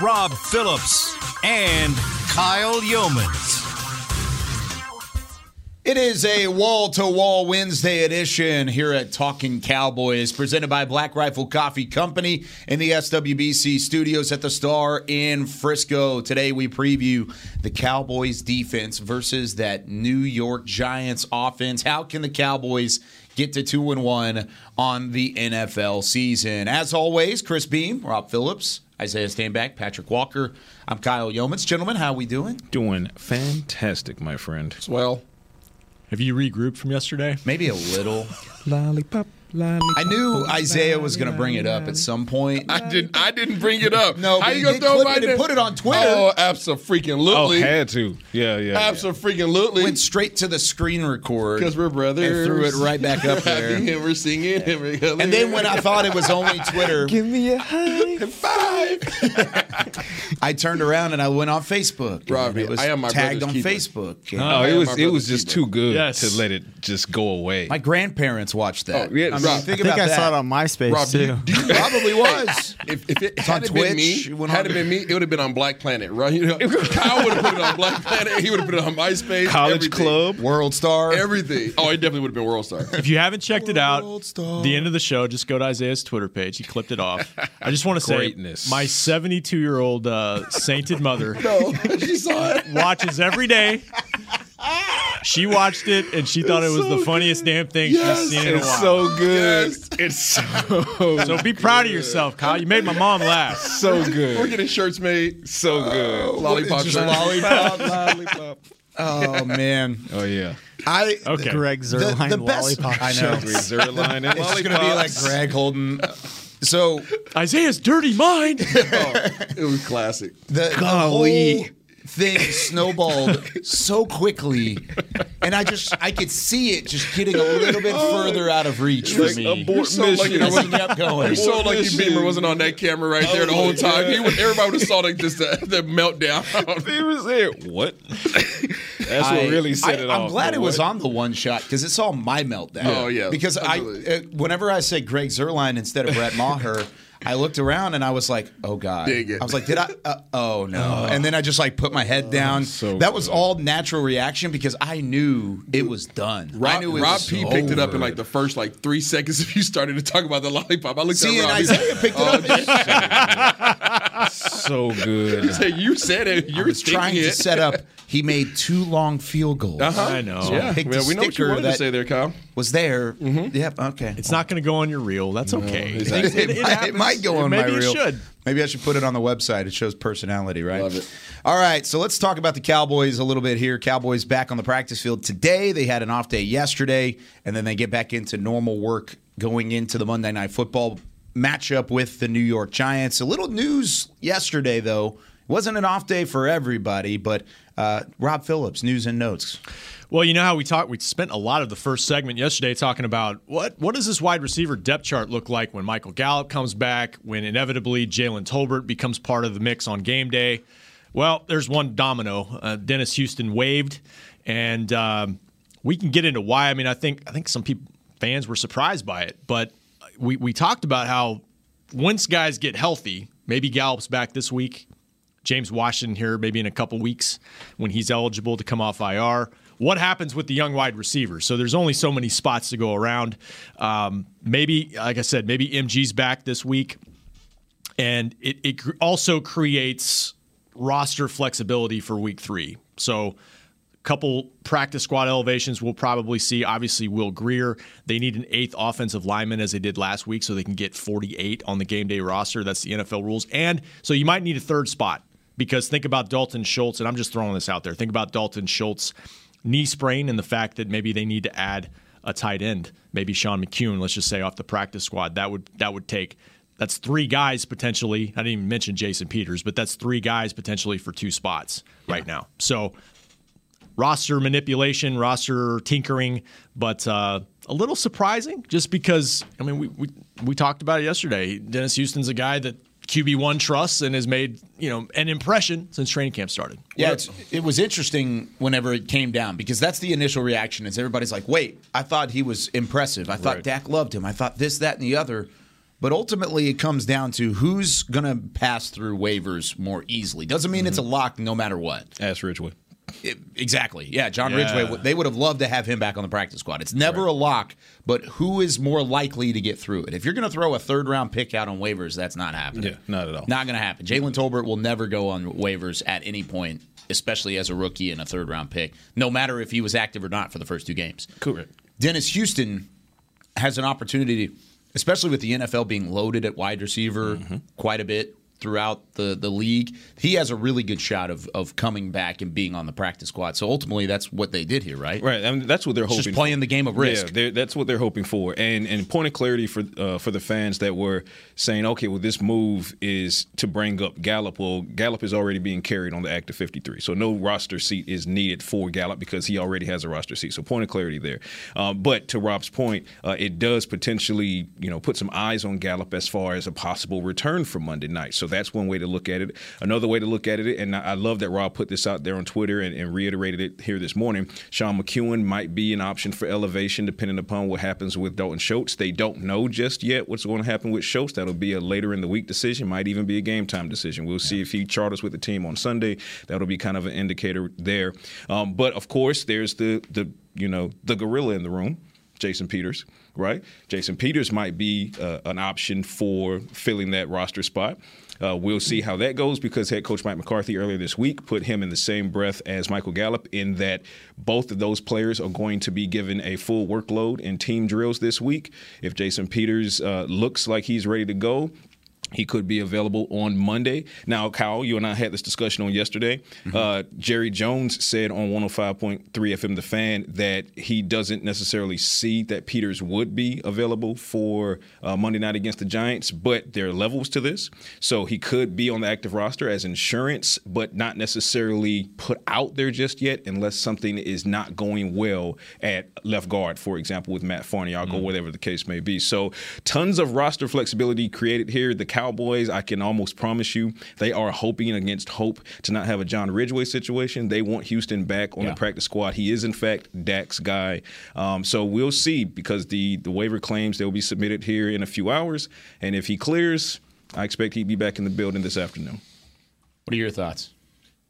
Rob Phillips, and Kyle Yeomans. It is a wall to wall Wednesday edition here at Talking Cowboys, presented by Black Rifle Coffee Company in the SWBC studios at the Star in Frisco. Today we preview the Cowboys defense versus that New York Giants offense. How can the Cowboys get to 2 and 1 on the NFL season? As always, Chris Beam, Rob Phillips, Isaiah Stanback, Patrick Walker. I'm Kyle Yeomans. Gentlemen, how we doing? Doing fantastic, my friend. Well, Have you regrouped from yesterday? Maybe a little. Lollipop, lollipop. I knew Isaiah was going to bring it up at some point. I didn't. I didn't bring it up. No, how you you gonna throw my it and name? put it on Twitter. Oh, Oh, absolutely. had to. Yeah, yeah. yeah. Absolutely. Went straight to the screen record Because we're brothers. and threw it right back up there. and we're singing. And, we're And then when I thought it was only Twitter, Give me a high. five. I turned around and I went on Facebook. Robbie, it was I am my tagged on brother's keeper. Facebook. And Oh, I it was it was just keeper. too good Yes. to let it just go away. My grandparents watched that. Oh, yeah, I mean, Rob, think I think about I that. saw it on MySpace Rob, do too. you, do you Probably was. If, if it on had it been me, it had it been me, it would have been on Black Planet, right? You know, Kyle would have put it on Black Planet. He would have put it on MySpace. College everything. club. World Star. Everything. Oh, it definitely would have been World Star. If you haven't checked it out, Star. the end of the show, just go to Isaiah's Twitter page. He clipped it off. I just want to say, my 72 year old uh, sainted mother No, she saw it. watches every day. She watched it and she thought it was the funniest damn thing Yes. she's seen in a while. It's so good. Yes. It's so so be proud of yourself, Kyle. You made my mom laugh. so good. We're getting shirts made. So oh, good. Lollipop Just shirts. lollipop. Lollipop. Oh man, Oh yeah. I Okay. Greg the, Zuerlein the best. lollipop. I know. Greg Zuerlein and It's going to be like. Greg Holden. So Isaiah's dirty mind. Oh, it was classic. the, the whole thing snowballed so quickly, and I just I could see it just getting a little bit further out of reach for Like me. abort so lucky mission. there As he kept going. You're so lucky mission. Beamer wasn't on that camera right there the whole time. yeah. He would, everybody would have saw like just the, the meltdown. He was there. What? That's I- what really set I, it I'm off. glad but it was what? on the one shot because it's all my meltdown. Oh, yeah, Because I, absolutely. uh, whenever I say Greg Zuerlein instead of Brett Maher, I looked around and I was like, "Oh God!" Dig it. I was like, "Did I? Uh, oh no!" and then I just like put my head down. so that was good. all natural reaction because I knew it was done. I Rob, knew it Rob was P picked it up in over. like the first like three seconds if you started to talk about the lollipop. I looked See, at and Rob. he's Isaiah picked it up. and so good. Hey, you said it. You're was trying to set up. He made two long field goals. Uh-huh. I know. So I Yeah, well, we know what you sticker wanted to say there, Kyle. was there. Yep. Okay. It's not going to go on your reel. That's okay. exactly. it, might, it might go on Maybe my it reel. should. Maybe I should put it on the website. It shows personality, right? Love it. All right, so let's talk about the Cowboys a little bit here. Cowboys back on the practice field today. They had an off day yesterday, and then they get back into normal work going into the Monday Night Football matchup with the New York Giants. A little news yesterday, though. It wasn't an off day for everybody, but uh, Rob Phillips, news and notes. Well, you know how we talked. We spent a lot of the first segment yesterday talking about what what does this wide receiver depth chart look like when Michael Gallup comes back, when inevitably Jalen Tolbert becomes part of the mix on game day. Well, there's one domino. Uh, Dennis Houston waived, and um, we can get into why. I mean, I think I think some people fans were surprised by it, but we we talked about how once guys get healthy, maybe Gallup's back this week. James Washington here maybe in a couple weeks when he's eligible to come off IR. What happens with the young wide receivers? So there's only so many spots to go around. Um, maybe, like I said, maybe MG's back this week, and it, it also creates roster flexibility for week three. So couple practice squad elevations we'll probably see. Obviously, Will Grier. They need an eighth offensive lineman as they did last week, so they can get 48 on the game day roster. That's the NFL rules. And so you might need a third spot because think about Dalton Schultz, and I'm just throwing this out there. Think about Dalton Schultz knee sprain and the fact that maybe they need to add a tight end, maybe Sean McKeon. Let's just say off the practice squad. That would that would take That's three guys potentially. I didn't even mention Jason Peters, but that's three guys potentially for two spots right now. So roster manipulation, roster tinkering, but uh, a little surprising just because, I mean, we, we, we talked about it yesterday. Dennis Houston's a guy that QB1 trusts and has made, you know, an impression since training camp started. Yeah, it's, it was interesting whenever it came down because that's the initial reaction. Is everybody's like, "Wait, I thought he was impressive. I thought Right. Dak loved him. I thought this, that, and the other." But ultimately, it comes down to who's going to pass through waivers more easily. Doesn't mean it's a lock no matter what. Ask Ridgeway. It- exactly. Yeah, John Yeah. Ridgeway. They would have loved to have him back on the practice squad. It's never a lock, but who is more likely to get through it? If you're going to throw a third round pick out on waivers, that's not happening. Yeah, not at all. Not going to happen. Jalen Tolbert will never go on waivers at any point, especially as a rookie and a third round pick, no matter if he was active or not for the first two games. Correct. Dennis Houston has an opportunity, especially with the NFL being loaded at wide receiver Mm-hmm. quite a bit throughout the, the league. He has a really good shot of, of coming back and being on the practice squad. So ultimately, that's what they did here, right? Right. I mean, that's what they're It's hoping. just playing for. the game of risk. Yeah, that's what they're hoping for. And and point of clarity for uh, for the fans that were saying, okay, well, this move is to bring up Gallup. Well, Gallup is already being carried on the active 53, so no roster seat is needed for Gallup because he already has a roster seat. So point of clarity there. Um, but to Rob's point, uh, it does potentially you know put some eyes on Gallup as far as a possible return for Monday night. So that's one way to look at it. Another way to look at it, and I love that Rob put this out there on Twitter and, and reiterated it here this morning. Sean McKeon might be an option for elevation depending upon what happens with Dalton Schultz. They don't know just yet what's going to happen with Schultz. That'll be a later in the week decision, might even be a game time decision. We'll see if he charters with the team on Sunday. That'll be kind of an indicator there. Um, but of course, there's the the you know the gorilla in the room. Jason Peters, right? Jason Peters might be uh, an option for filling that roster spot. Uh, we'll see how that goes because head coach Mike McCarthy earlier this week put him in the same breath as Michael Gallup in that both of those players are going to be given a full workload in team drills this week. If Jason Peters uh, looks like he's ready to go, he could be available on Monday. Now, Kyle, you and I had this discussion on yesterday. Uh, Jerry Jones said on 105.3 FM The Fan that he doesn't necessarily see that Peters would be available for uh, Monday night against the Giants, but there are levels to this. So he could be on the active roster as insurance, but not necessarily put out there just yet unless something is not going well at left guard, for example, with Matt Farniok or whatever the case may be. So tons of roster flexibility created here. The Cowboys, I can almost promise you, they are hoping against hope to not have a John Ridgeway situation. They want Houston back on Yeah. the practice squad. He is, in fact, Dak's guy. Um, so we'll see because the, the waiver claims they'll be submitted here in a few hours. And if he clears, I expect he'd be back in the building this afternoon. What are your thoughts?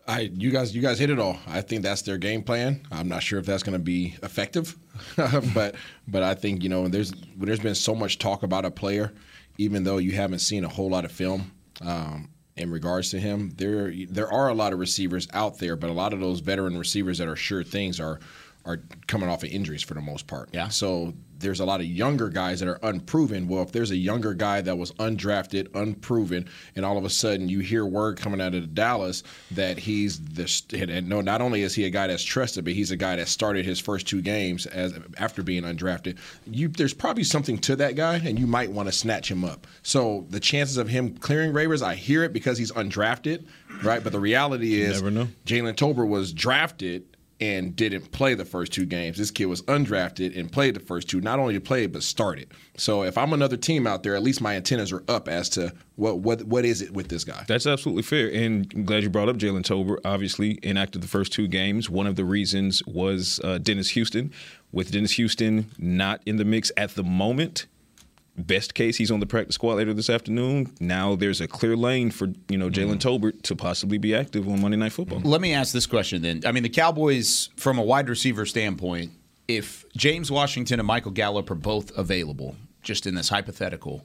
I you guys you guys hit it all. I think that's their game plan. I'm not sure if that's going to be effective, but but I think you know there's there's been so much talk about a player, even though you haven't seen a whole lot of film um, in regards to him. There there are a lot of receivers out there, but a lot of those veteran receivers that are sure things are are coming off of injuries for the most part. Yeah. So there's a lot of younger guys that are unproven. Well, if there's a younger guy that was undrafted, unproven, and all of a sudden you hear word coming out of Dallas that he's the and no, not only is he a guy that's trusted, but he's a guy that started his first two games as after being undrafted. You there's probably something to that guy, and you might want to snatch him up. So the chances of him clearing waivers, I hear it because he's undrafted, right? But the reality is. Jalen Tolbert was drafted and didn't play the first two games. This kid was undrafted and played the first two. Not only played but started. So if I'm another team out there, at least my antennas are up as to what what what is it with this guy. That's absolutely fair. And I'm glad you brought up Jalen Tolbert. Obviously, inactive the first two games. One of the reasons was uh, Dennis Houston. With Dennis Houston not in the mix at the moment, best case he's on the practice squad later this afternoon. Now there's a clear lane for you know Jalen mm-hmm. Tolbert to possibly be active on Monday Night Football. Let me ask this question then. I mean, the Cowboys, from a wide receiver standpoint, if James Washington and Michael Gallup are both available, just in this hypothetical,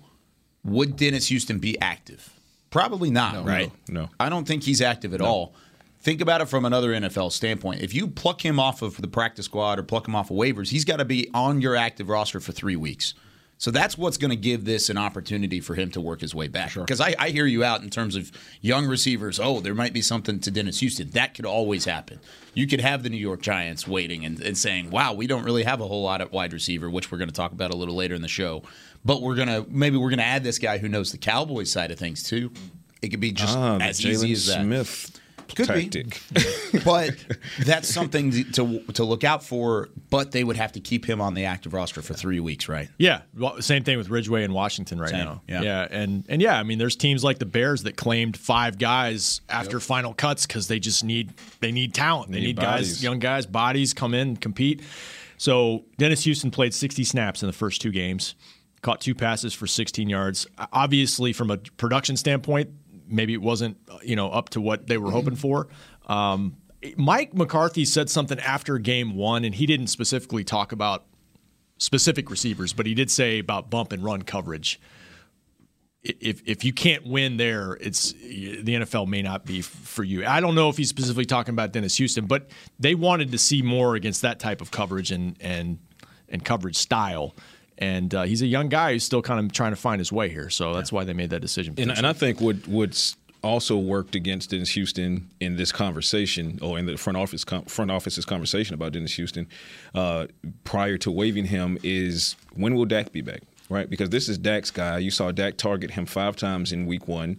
would Dennis Houston be active? Probably not, right? no, no. I don't think he's active at all. Think about it from another NFL standpoint. If you pluck him off of the practice squad or pluck him off of waivers, he's got to be on your active roster for three weeks. So that's what's going to give this an opportunity for him to work his way back. Because I, I hear you out in terms of young receivers. Oh, there might be something to Dennis Houston. That could always happen. You could have the New York Giants waiting and, and saying, wow, we don't really have a whole lot at wide receiver, which we're going to talk about a little later in the show. But we're going to, maybe we're going to add this guy who knows the Cowboys side of things too. It could be just Ah, as easy Jalen as that. Smith Could be. but that's something to to look out for. But they would have to keep him on the active roster for three weeks, right? Yeah, well, same thing with Ridgeway in Washington right Same, now. yeah. and and yeah, I mean, there's teams like the Bears that claimed five guys after final cuts because they just need they need talent. They Need need, guys, young guys, bodies come in compete. So Dennis Houston played 60 snaps in the first two games, caught two passes for 16 yards. Obviously, from a production standpoint, maybe it wasn't you know up to what they were hoping for. Um, Mike McCarthy said something after game one, and he didn't specifically talk about specific receivers, but he did say about bump and run coverage. If if you can't win there, it's the NFL may not be for you. I don't know if he's specifically talking about Dennis Houston, but they wanted to see more against that type of coverage and and and coverage style. And uh, he's a young guy who's still kind of trying to find his way here, so that's why they made that decision. And, and I think what what's also worked against Dennis Houston in this conversation, or in the front office com- front office's conversation about Dennis Houston, uh, prior to waiving him, is when will Dak be back? Right, because this is Dak's guy. You saw Dak target him five times in Week One.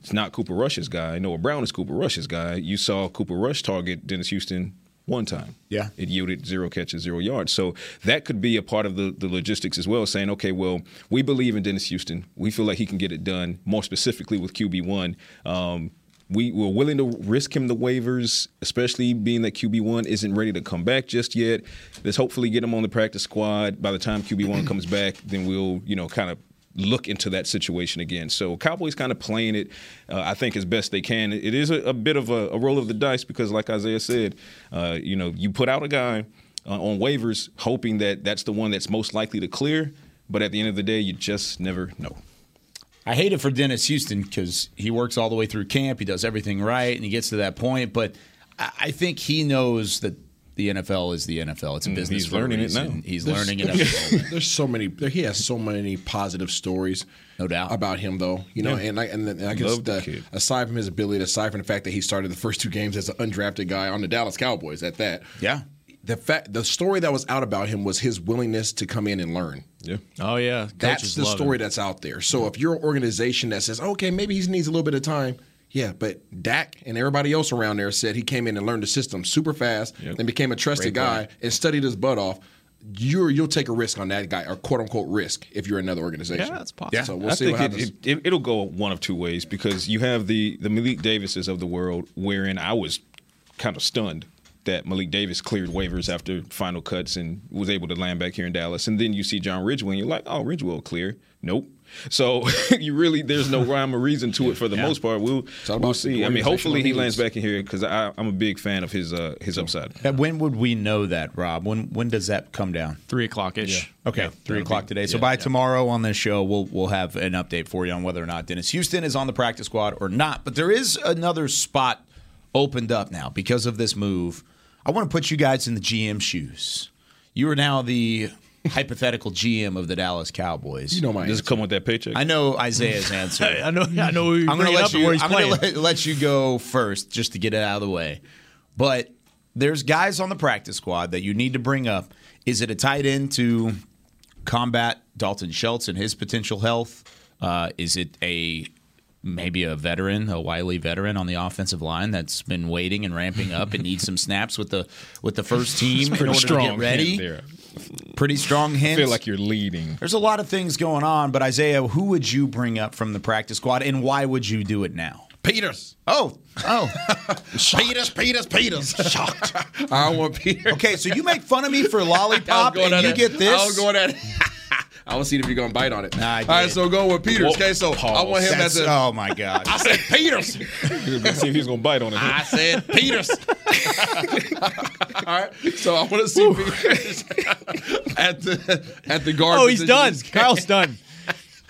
It's not Cooper Rush's guy. Noah Brown is Cooper Rush's guy. You saw Cooper Rush target Dennis Houston one time. Yeah. It yielded zero catches, zero yards. So that could be a part of the, the logistics as well, saying, okay, well, we believe in Dennis Houston. We feel like he can get it done, more specifically with QB1. Um, we, we're willing to risk him the waivers, especially being that QB1 isn't ready to come back just yet. Let's hopefully get him on the practice squad. By the time QB1 comes back, then we'll, you know, kind of look into that situation again. So Cowboys kind of playing it, uh, I think, as best they can. It is a, a bit of a, a roll of the dice because, like Isaiah said, uh, you know, you put out a guy uh, on waivers hoping that that's the one that's most likely to clear, but at the end of the day, you just never know. I hate it for Dennis Houston because he works all the way through camp. He does everything right, and he gets to that point. But I I think he knows that the NFL is the NFL. It's a mm, business. he's learning it now. He's There's- learning it. at the moment. There's so many. There, he has so many positive stories, No doubt. about him though. You know, and I, and, then I guess the the, aside from his ability, aside from the fact that he started the first two games as an undrafted guy on the Dallas Cowboys, at that, Yeah. the fact the story that was out about him was his willingness to come in and learn. Yeah. oh yeah, That's the story him. that's out there. So if you're an organization that says, okay, maybe he needs a little bit of time, yeah, but Dak and everybody else around there said he came in and learned the system super fast Yep. and became a trusted guy and studied his butt off. You're you'll take a risk on that guy, or quote unquote risk, if you're another organization. Yeah, that's possible. So we'll I see what it, happens. it, it, it'll go one of two ways because you have the the Malik Davises of the world, wherein I was kind of stunned that Malik Davis cleared waivers after final cuts and was able to land back here in Dallas, and then you see John Ridgeway, and you're like, oh, Ridgeway clear. Nope. So you really there's no rhyme or reason to it for the most part. We'll we'll see. I mean, hopefully he lands back in here because I'm a big fan of his uh, his upside. And when would we know that, Rob? When when does that come down? three o'clock ish. Okay, three o'clock today. So yeah, by yeah. tomorrow on this show, we'll we'll have an update for you on whether or not Dennis Houston is on the practice squad or not. But there is another spot opened up now because of this move. I want to put you guys in the GM shoes. You are now the hypothetical GM of the Dallas Cowboys. You know my Does it come with that paycheck? I know Isaiah's answer. I know. I know. I'm going to let you. I'm going to let, let you go first, just to get it out of the way. But there's guys on the practice squad that you need to bring up. Is it a tight end to combat Dalton Schultz and his potential health? Uh, is it a maybe a veteran, a wily veteran on the offensive line that's been waiting and ramping up and needs some snaps with the with the first team in order to get ready? Pretty strong I hints. feel like you're leading. There's a lot of things going on, but Isaiah, who would you bring up from the practice squad, and why would you do it now? Peters. Oh, oh, Peters, Peters, Peters. Shocked. I don't want Peters. okay. So you make fun of me for lollipop, and you get this. I was going at it. I was seeing if you're gonna bite on it. Nah, I All right, so go with Peters. Okay, so I want him That's- as a. oh my god! I said Peters. see if he's gonna bite on it. I said Peters. All right, so I want to see Peters at the at the guard. Oh, he's position. done. Kyle's done.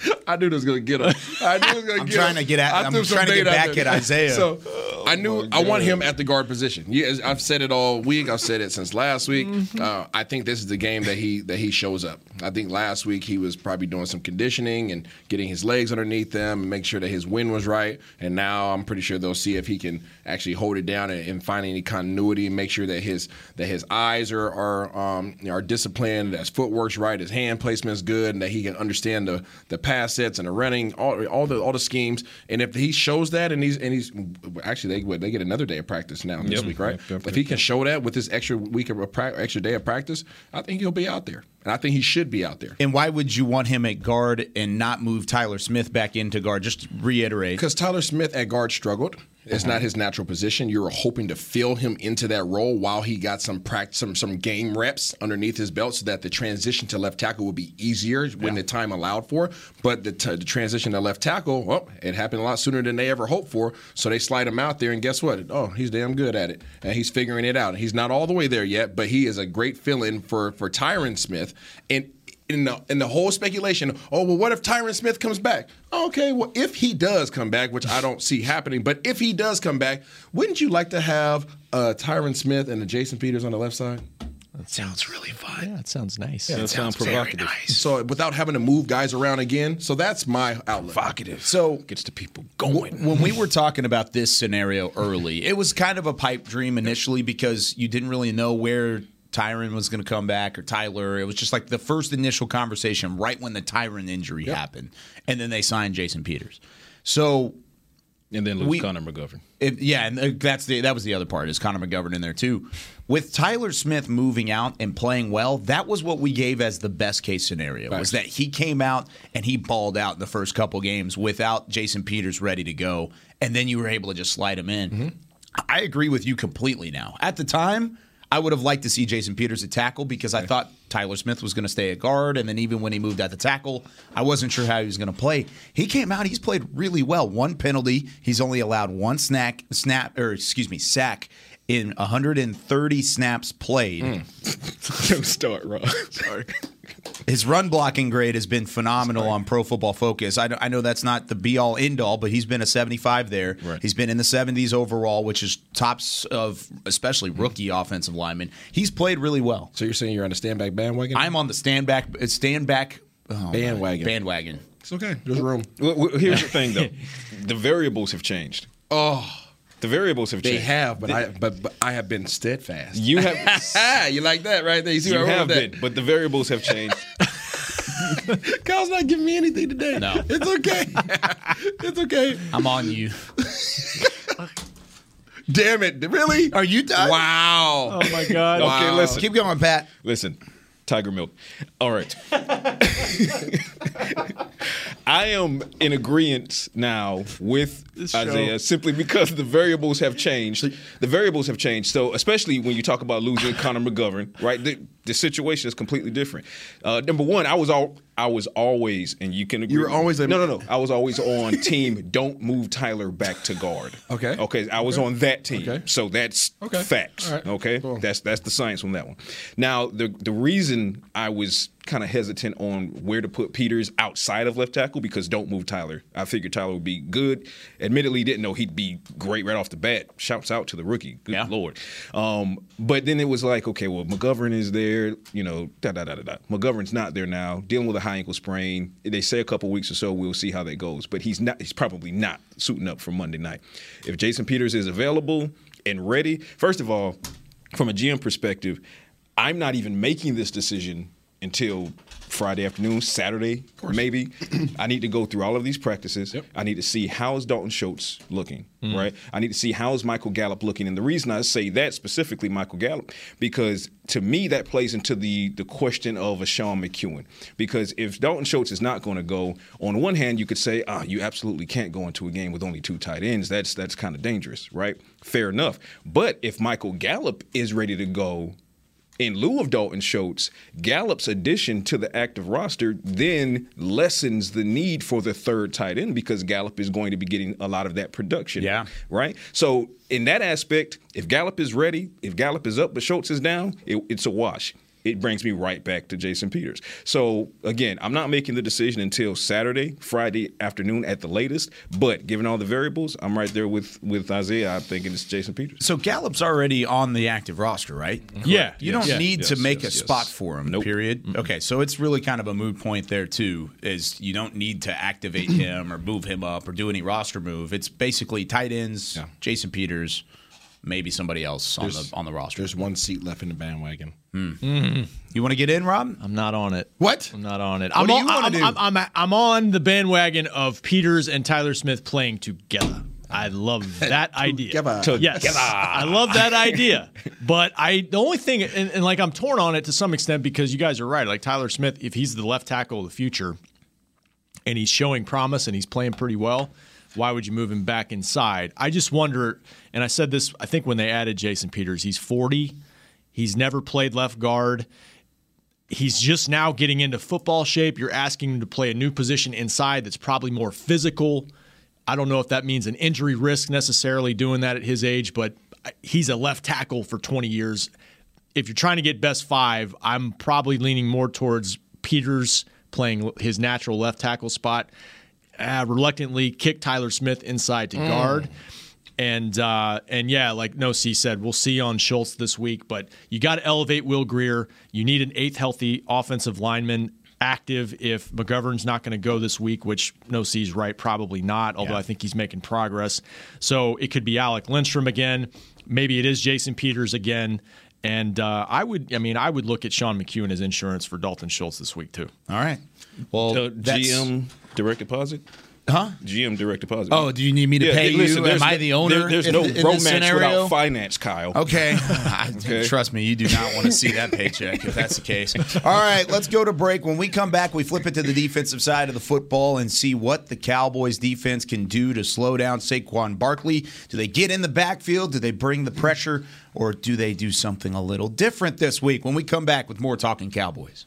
I knew this was gonna get him. I knew it was gonna I'm get trying him. to get at- I I'm trying to get back at Isaiah. So I knew I want him at the guard position. Yeah, I've said it all week. I've said it since last week. Mm-hmm. Uh, I think this is the game that he that he shows up. I think last week he was probably doing some conditioning and getting his legs underneath them and make sure that his wind was right. And now I'm pretty sure they'll see if he can actually hold it down and, and find any continuity and make sure that his that his eyes are are um, are disciplined, that his footwork's right, his hand placement's good, and that he can understand the the pass sets and the running, all all the all the schemes. And if he shows that and he's and he's actually they they get another day of practice now this Yep. week, right? Yep, if he can show that with this extra week of extra day of practice, I think he'll be out there, and I think he should be out there. And why would you want him at guard and not move Tyler Smith back into guard? Just to reiterate. Because Tyler Smith at guard struggled. It's uh-huh. not his natural position. You were hoping to fill him into that role while he got some practice, some some game reps underneath his belt, so that the transition to left tackle would be easier when the time allowed for. But the, t- the transition to left tackle, well, it happened a lot sooner than they ever hoped for. So they slide him out there, and guess what? Oh, he's damn good at it, and he's figuring it out. He's not all the way there yet, but he is a great fill-in for for Tyron Smith, and in the in the whole speculation, oh well, what if Tyron Smith comes back? Okay, well if he does come back, which I don't see happening, but if he does come back, wouldn't you like to have uh, Tyron Smith and the Jason Peters on the left side? That sounds really fun. Yeah, that sounds nice. Yeah, That sounds provocative. So without having to move guys around again, so that's my outlook. Provocative. So gets the people going. when we were talking about this scenario early, it was kind of a pipe dream initially because you didn't really know where Tyron was going to come back or Tyler. It was just like the first initial conversation right when the Tyron injury happened, and then they signed Jason Peters. So and then lose we- Connor McGovern. It, yeah, and uh, that's the that was the other part is Connor McGovern in there too. With Tyler Smith moving out and playing well, that was what we gave as the best case scenario. Was that he came out and he balled out in the first couple games without Jason Peters ready to go, and then you were able to just slide him in. I agree with you completely now. At the time, I would have liked to see Jason Peters at tackle because I thought Tyler Smith was going to stay at guard, and then even when he moved out to tackle, I wasn't sure how he was going to play. He came out; he's played really well. One penalty, he's only allowed one snack, snap, or excuse me, sack in 130 snaps played. Hmm. Don't start, Rob. Sorry. His run blocking grade has been phenomenal on Pro Football Focus. I, know- I know that's not the be all end all, but he's been a 75 there. Right. He's been in the 70s overall, which is tops of especially hmm. rookie offensive linemen. He's played really well. So you're saying you're on the Stanback bandwagon? I'm on the Stanback, stand back oh Bandwagon. bandwagon. It's okay. There's room. Well, well, here's the thing, though. the variables have changed. Oh, The variables have changed. they have, but I but, but I have been steadfast. You have. Ah, you like that right there? You see you where I have went with been, but the variables have changed. that? Kyle's not giving me anything today. No. it's okay. it's okay. I'm on you. Damn it! Really? Are you done? Wow. Oh my God. Okay, listen. Keep going, Pat. Listen, Tiger Milk. All right. I am in agreement now with Isaiah simply because the variables have changed. The variables have changed. So, especially when you talk about losing Connor McGovern, right? The, the situation is completely different. Uh, number one, I was all I was always, and you can agree. You were always a- no, no, no. I was always on team. Don't move Tyler back to guard. Okay. Okay. I was on that team. Okay. So that's Okay. facts. Right. Okay. Cool. That's that's the science on that one. Now, the the reason I was kind of hesitant on where to put Peters outside of left tackle because don't move Tyler. I figured Tyler would be good. Admittedly, didn't know he'd be great right off the bat. Shouts out to the rookie. Good Yeah. lord. Um, but then it was like, okay, well, McGovern is there. You know, da da da da da. McGovern's not there now, dealing with a high ankle sprain. They say a couple weeks or so. We'll see how that goes. But he's not. He's probably not suiting up for Monday night. If Jason Peters is available and ready, first of all, from a GM perspective, I'm not even making this decision until Friday afternoon, Saturday, maybe. I need to go through all of these practices. I need to see how is Dalton Schultz looking, right? I need to see how is Michael Gallup looking. And the reason I say that specifically, Michael Gallup, because to me that plays into the the question of a Sean McKeon. Because if Dalton Schultz is not going to go, on one hand you could say, ah, you absolutely can't go into a game with only two tight ends. That's that's kind of dangerous, right? Fair enough. But if Michael Gallup is ready to go in lieu of Dalton Schultz, Gallup's addition to the active roster then lessens the need for the third tight end because Gallup is going to be getting a lot of that production. Yeah. Right? So, in that aspect, if Gallup is ready, if Gallup is up but Schultz is down, it, it's a wash. It brings me right back to Jason Peters. So again, I'm not making the decision until Saturday, Friday afternoon at the latest. But given all the variables, I'm right there with with Isaiah. I'm thinking it's Jason Peters. So Gallup's already on the active roster, right? Yeah. You Yes. don't need to make yes, a yes. spot for him, Nope. period. Okay, so it's really kind of a moot point there too. Is you don't need to activate him or move him up or do any roster move. It's basically tight ends, Yeah. Jason Peters, maybe somebody else on the on the roster. There's one seat left in the bandwagon. Hmm. You want to get in, Rob? I'm not on it. What? I'm not on it. What I'm do on, you wanna I'm, do? I'm, I'm, I'm on the bandwagon of Peters and Tyler Smith playing together. I love that idea. Together. Yes, I love that idea. But I, the only thing, and, and like I'm torn on it to some extent because you guys are right. Like Tyler Smith, if he's the left tackle of the future, and he's showing promise and he's playing pretty well, why would you move him back inside? I just wonder, and I said this, I think when they added Jason Peters, he's 40. He's never played left guard. He's just now getting into football shape. You're asking him to play a new position inside that's probably more physical. I don't know if that means an injury risk necessarily doing that at his age, but he's a left tackle for 20 years. If you're trying to get best five, I'm probably leaning more towards Peters playing his natural left tackle spot. Uh, reluctantly kick Tyler Smith inside to guard. And uh, and yeah, like No C said, we'll see on Schultz this week, but you got to elevate Will Grier. You need an eighth healthy offensive lineman active if McGovern's not going to go this week, which No C's right, probably not, although I think he's making progress. So it could be Alec Lindstrom again. Maybe it is Jason Peters again. And uh, I would, I mean, I would look at Sean McKeon as insurance for Dalton Schultz this week too. All right. Well, that's- GM direct deposit. huh? GM direct deposit. Oh, do you need me to Yeah, pay listen, you? Am I the owner? there- there's in- no in romance without finance, Kyle. Okay. I- Trust me, you do not want to see that paycheck if that's the case. All right, let's go to break. When we come back, we flip it to the defensive side of the football and see what the Cowboys defense can do to slow down Saquon Barkley. Do they get in the backfield? Do they bring the pressure? Or do they do something a little different this week? When we come back with more Talking Cowboys.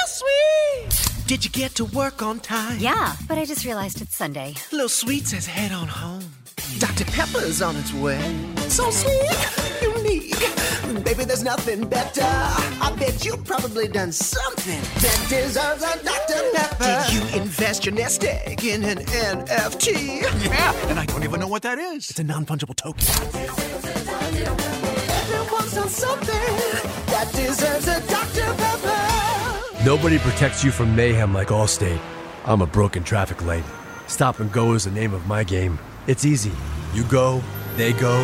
Did you get to work on time? Yeah, but I just realized it's Sunday. Little Sweet says head on home. Dr. Pepper's on its way. So sweet, unique. Baby, there's nothing better. I bet you've probably done something that deserves a Dr. Pepper. Did you invest your nest egg in an NFT? Yeah, and I don't even know what that is. It's a non fungible token. Everyone's done something that deserves a Dr. Pepper. Nobody protects you from mayhem like Allstate. I'm a broken traffic light. Stop and go is the name of my game. It's easy. You go, they go.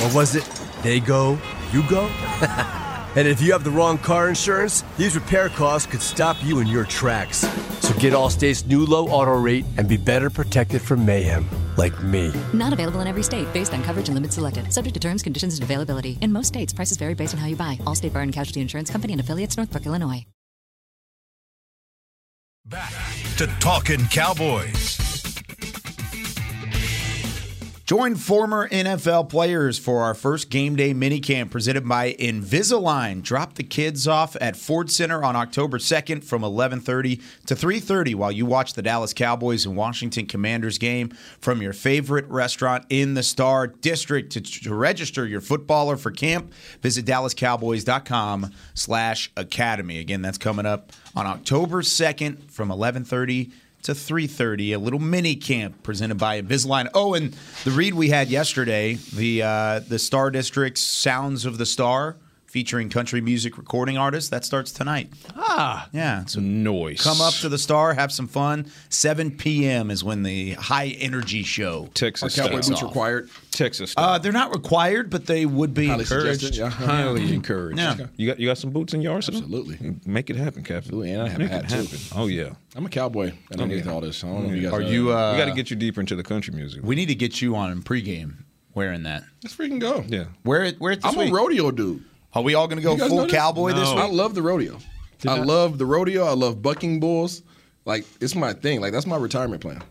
What was it they go, you go? and if you have the wrong car insurance, these repair costs could stop you in your tracks. So get Allstate's new low auto rate and be better protected from mayhem, like me. Not available in every state based on coverage and limits selected. Subject to terms, conditions, and availability. In most states, prices vary based on how you buy. Allstate Bar and Casualty Insurance Company and affiliates, Northbrook, Illinois. Back to Talking Cowboys. Join former NFL players for our first game day minicamp presented by Invisalign. Drop the kids off at Ford Center on October 2nd from 11:30 to 3:30 while you watch the Dallas Cowboys and Washington Commanders game from your favorite restaurant in the Star District. To, to register your footballer for camp, visit dallascowboys.com/academy. Again, that's coming up on October 2nd from 11:30 to 3:30, a little mini camp presented by Invisalign. Oh, and the read we had yesterday, the uh, the Star District's Sounds of the Star featuring country music recording artists. That starts tonight. Ah, Yeah, so Noise. come up to the Star, have some fun. 7 p.m. is when the high energy show. Texas Are cowboy style. boots required? Texas style. Uh, they're not required, but they would be Highly encouraged. yeah. Highly encouraged. Yeah. You got you got some boots in your arsenal? Absolutely. Make it happen, Captain. Absolutely, and I have Make a hat, it too. happen. Oh yeah. I'm a cowboy underneath all this. I don't know if you guys Are know you? that. Uh, we got to get you deeper into the country music. We need to get you on in pregame wearing that. Let's freaking go. yeah. Wear it. Wear it this I'm week. a rodeo dude. Are we all going to go You guys full know this? cowboy this I love the rodeo. I not- love the rodeo. I love bucking bulls. Like it's my thing. Like that's my retirement plan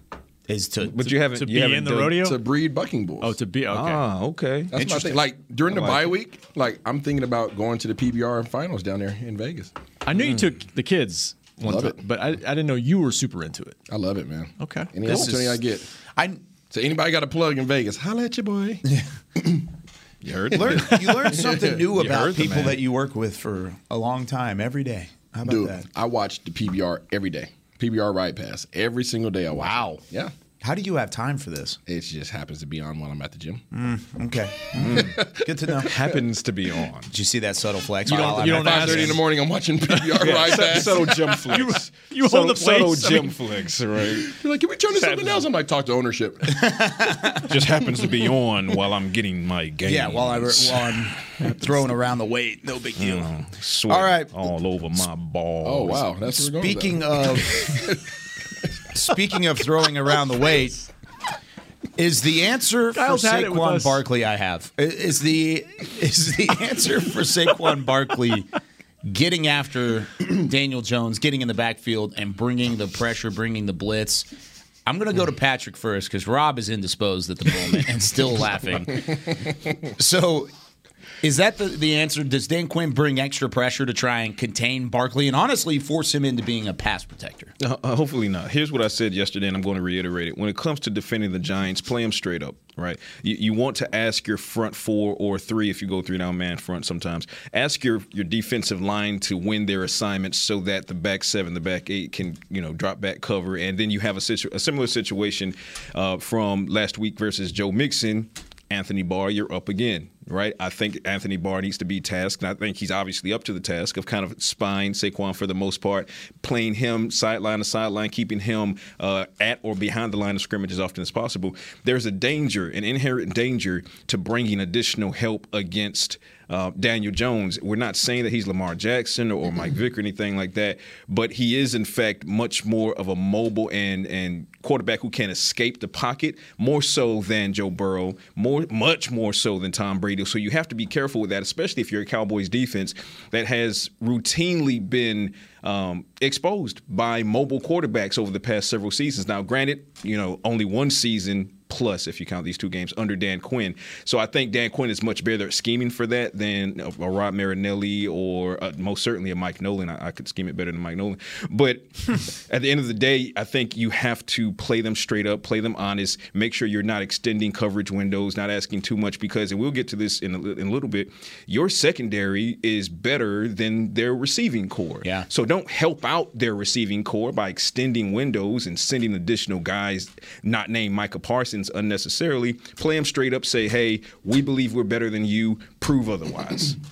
Is to But you haven't to you be haven't in the done- rodeo. to breed bucking bulls. oh, to be okay. Ah, okay. That's my Interesting. thing. Like during the I like bye it. week, like I'm thinking about going to the PBR finals down there in Vegas. I knew you took the kids one Love time, it. but I, I didn't know you were super into it. I love it, man. Okay. Any This opportunity is- I get. I So anybody got a plug in Vegas? Holla at your boy. You heard learn, you learn something new about people man. that you work with for a long time every day. How about Dude, that? I watch the PBR every day. PBR Ride Pass every single day. I watch. Wow. it. Yeah. How do you have time for this? It just happens to be on while I'm at the gym. Mm, okay, mm. good to know. Happens to be on. Did you see that subtle flex? You while don't- you don't ask- Five thirty in the morning, I'm watching PBR Ride Subtle, Pass. subtle gym flex. you hold subtle, the subtle place. I gym mean- flex, right? You're like, can we turn this something else? I'm like, talk to ownership. Just happens to be on while I'm getting my game. Yeah, while, I, while I'm throwing around the weight, no big deal. Oh, sweat All right. all over my balls. oh wow, that's where we're going Speaking of speaking of throwing around the weight, is the answer Kyle's for Saquon. Barkley? I have is the is the answer for Saquon Barkley getting after Daniel Jones, getting in the backfield and bringing the pressure, bringing the blitz. I'm going to go to Patrick first because Rob is indisposed at the moment and still laughing. So, is that the, the answer? Does Dan Quinn bring extra pressure to try and contain Barkley and honestly force him into being a pass protector? Uh, uh, hopefully not. Here's what I said yesterday, and I'm going to reiterate it. When it comes to defending the Giants, play them straight up, right? You, you want to ask your front four or three, if you go three down man front sometimes, ask your, your defensive line to win their assignments so that the back seven, the back eight can, you know, drop back cover. And then you have a, situ- a similar situation uh, from last week versus Joe Mixon. Anthony Barr, you're up again, right? I think Anthony Barr needs to be tasked, and I think he's obviously up to the task of kind of spying Saquon for the most part, playing him sideline to sideline, keeping him uh, at or behind the line of scrimmage as often as possible. There's a danger, an inherent danger to bringing additional help against uh, Daniel Jones. We're not saying that he's Lamar Jackson or, or Mike Vick or anything like that, but he is in fact much more of a mobile and and quarterback who can escape the pocket more so than Joe Burrow, more much more so than Tom Brady. So you have to be careful with that, especially if you're a Cowboys defense that has routinely been um, exposed by mobile quarterbacks over the past several seasons. Now, granted, you know only one season plus if you count these two games under Dan Quinn. So I think Dan Quinn is much better at scheming for that than a, a Rod Marinelli or uh, most certainly a Mike Nolan. I, I could scheme it better than Mike Nolan. But at the end of the day, I think you have to play them straight up, play them honest, make sure you're not extending coverage windows, not asking too much because, and we'll get to this in a, in a little bit, your secondary is better than their receiving corps. Yeah. So don't help out their receiving corps by extending windows and sending additional guys not named Micah Parsons unnecessarily. Play them straight up, say, hey, we believe we're better than you, prove otherwise.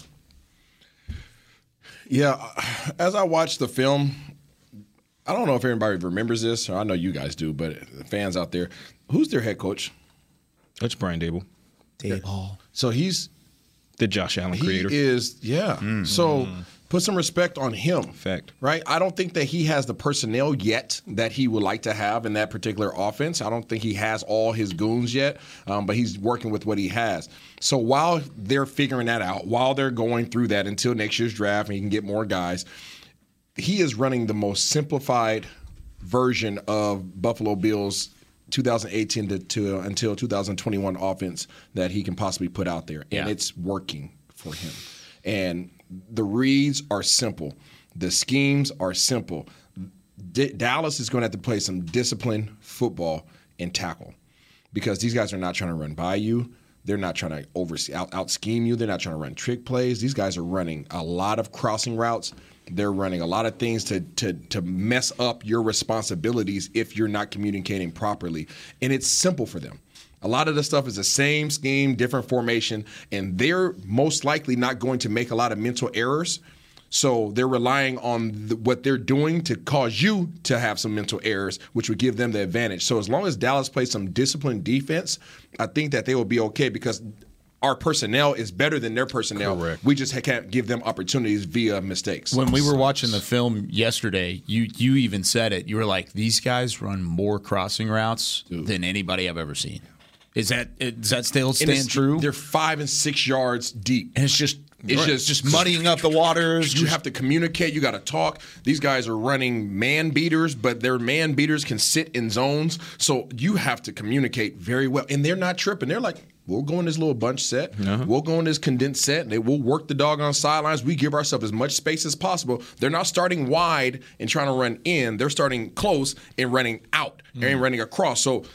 Yeah, as I watched the film, I don't know if anybody remembers this, or I know you guys do, but the fans out there, who's their head coach? That's Brian Daboll, Dave Hall. So he's the Josh Allen he creator. is yeah. Mm. So mm. Put some respect on him. Fact. Right? I don't think that he has the personnel yet that he would like to have in that particular offense. I don't think he has all his goons yet, um, but he's working with what he has. So while they're figuring that out, while they're going through that until next year's draft and he can get more guys, he is running the most simplified version of Buffalo Bills 2018 to, to until 2021 offense that he can possibly put out there, and Yeah. it's working for him. And the reads are simple, the schemes are simple. D- Dallas is going to have to play some disciplined football and tackle because these guys are not trying to run by you. They're not trying to over out, out scheme you. They're not trying to run trick plays. These guys are running a lot of crossing routes They're running a lot of things to to to mess up your responsibilities if you're not communicating properly, and it's simple for them. A lot of the stuff is the same scheme, different formation, and they're most likely not going to make a lot of mental errors. So they're relying on the, what they're doing to cause you to have some mental errors, which would give them the advantage. So as long as Dallas plays some disciplined defense, I think that they will be okay because our personnel is better than their personnel. Correct. We just can't give them opportunities via mistakes. When we were watching the film yesterday, you you even said it. You were like, "These guys run more crossing routes than anybody I've ever seen." Is that does that still stand true? They're five and six yards deep. And it's just it's Right. just Just muddying up the waters, You have to communicate. You got to talk. These guys are running man beaters, but their man beaters can sit in zones. So you have to communicate very well. And they're not tripping. They're like, we'll go in this little bunch set. Uh-huh. We'll go in this condensed set. They will work the dog on sidelines. We give ourselves as much space as possible. They're not starting wide and trying to run in. They're starting close and running out and mm. running across. So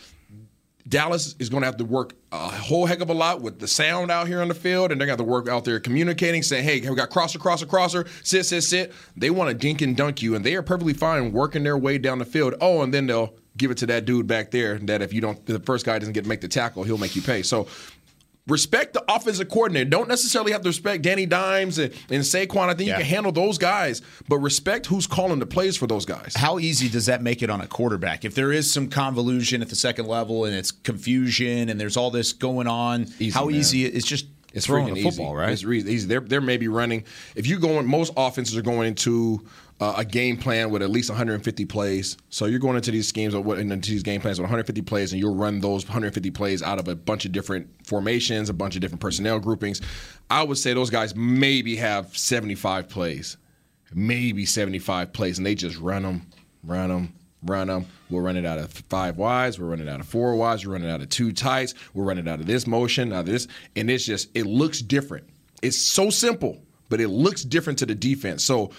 Dallas is going to have to work a whole heck of a lot with the sound out here on the field, and they're going to have to work out there communicating, saying, "Hey, we got crosser, crosser, crosser, sit, sit, sit." They want to dink and dunk you, and they are perfectly fine working their way down the field. Oh, and then they'll give it to that dude back there. That if you don't, the first guy doesn't get to make the tackle, he'll make you pay. So. Respect the offensive coordinator. Don't necessarily have to respect Danny Dimes and, and Saquon. I think you can handle those guys, but respect who's calling the plays for those guys. How easy does that make it on a quarterback? If there is some convolution at the second level and it's confusion and there's all this going on, how man. easy it's just It's throwing a football, easy. right? It's easy. They're, they're maybe running. If you going, most offenses are going into uh, a game plan with at least 150 plays. So you're going into these schemes or into these game plans with 150 plays, and you'll run those 150 plays out of a bunch of different formations, a bunch of different personnel groupings. I would say those guys maybe have 75 plays, maybe 75 plays, and they just run them, run them, run them. We'll run it out of five wides. We're running out of four wides. We're running out of two tights. We're running out of this motion, out of this, and it's just it looks different. It's so simple, but it looks different to the defense. So.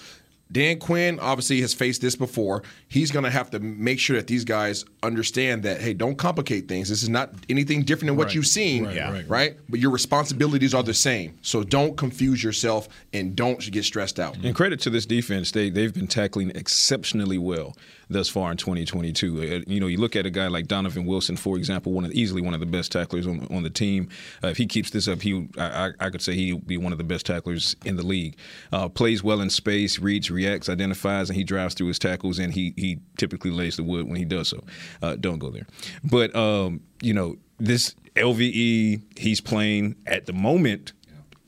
Dan Quinn obviously has faced this before. He's going to have to make sure that these guys understand that, hey, don't complicate things. This is not anything different than what Right. you've seen, Right, right, right? But your responsibilities are the same. So don't confuse yourself and don't get stressed out. And credit to this defense, they they've been tackling exceptionally well thus far in 2022. Uh, You know, you look at a guy like Donovan Wilson, for example, one of easily one of the best tacklers on on the team. Uh, if he keeps this up, he I, I I could say he'll be one of the best tacklers in the league. Uh, plays well in space, reads. reads, reacts, identifies, and he drives through his tackles, and he he typically lays the wood when he does so. Uh, don't go there, but um, you know this LVE he's playing at the moment.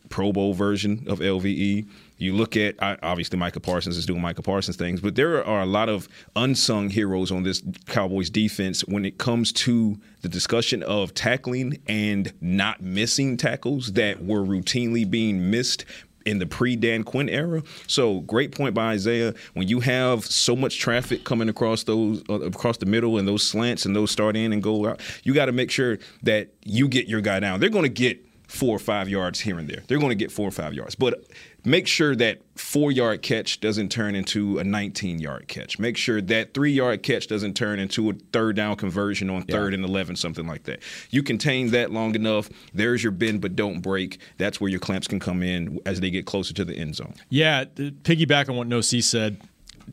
Pro Bowl version of LVE. You look at obviously Micah Parsons is doing Micah Parsons things, but there are a lot of unsung heroes on this Cowboys defense when it comes to the discussion of tackling and not missing tackles that were routinely being missed in the pre Dan Quinn era. So great point by Isaiah. When you have so much traffic coming across those uh, across the middle and those slants and those start in and go out, you got to make sure that you get your guy down. They're going to get four or five yards here and there. They're going to get four or five yards, but make sure that four yard catch doesn't turn into a 19 yard catch. Make sure that three yard catch doesn't turn into a third down conversion on third and 11, something like that. You contain that long enough. There's your bend, but don't break. That's where your clamps can come in as they get closer to the end zone. Yeah, piggyback on what No C said.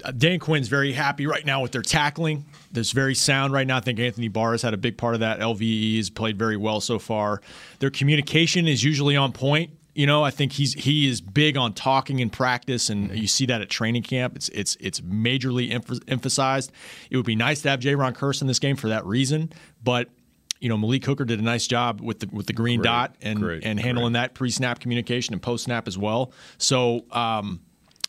uh, Dan Quinn's very happy right now with their tackling. That's very sound right now. I think Anthony Barr has had a big part of that. LVE has played very well so far. Their communication is usually on point. You know, I think he's he is big on talking in practice, and you see that at training camp. It's it's it's majorly emph- emphasized. It would be nice to have Jayron Kearse in this game for that reason, but you know Malik Hooker did a nice job with the with the green Great, dot and great, and handling that pre snap communication and post snap as well. So. Um,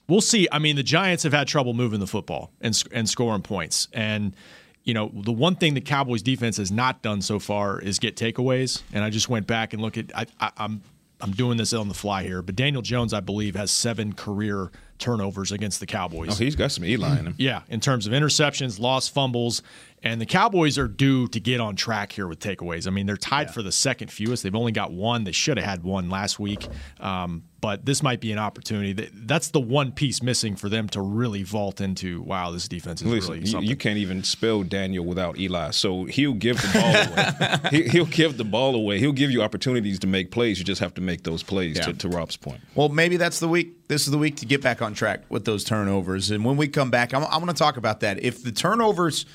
we'll see. I mean, the Giants have had trouble moving the football and and scoring points. And you know, the one thing the Cowboys defense has not done so far is get takeaways. And I just went back and looked at. I, I, I'm I'm doing this on the fly here, but Daniel Jones, I believe, has seven career turnovers against the Cowboys. Oh, he's got some Eli in him. Yeah, in terms of interceptions, lost fumbles, And the Cowboys are due to get on track here with takeaways. I mean, they're tied for the second fewest. They've only got one. They should have had one last week. Um, but this might be an opportunity. That, that's the one piece missing for them to really vault into. Wow, this defense is Listen, really you, something. you can't even spell Daniel without Eli. So he'll give the ball away. he, he'll give the ball away. He'll give you opportunities to make plays. You just have to make those plays. To, to Rob's point. Well, maybe that's the week. This is the week to get back on track with those turnovers. And when we come back, I'm, I'm going to talk about that. If the turnovers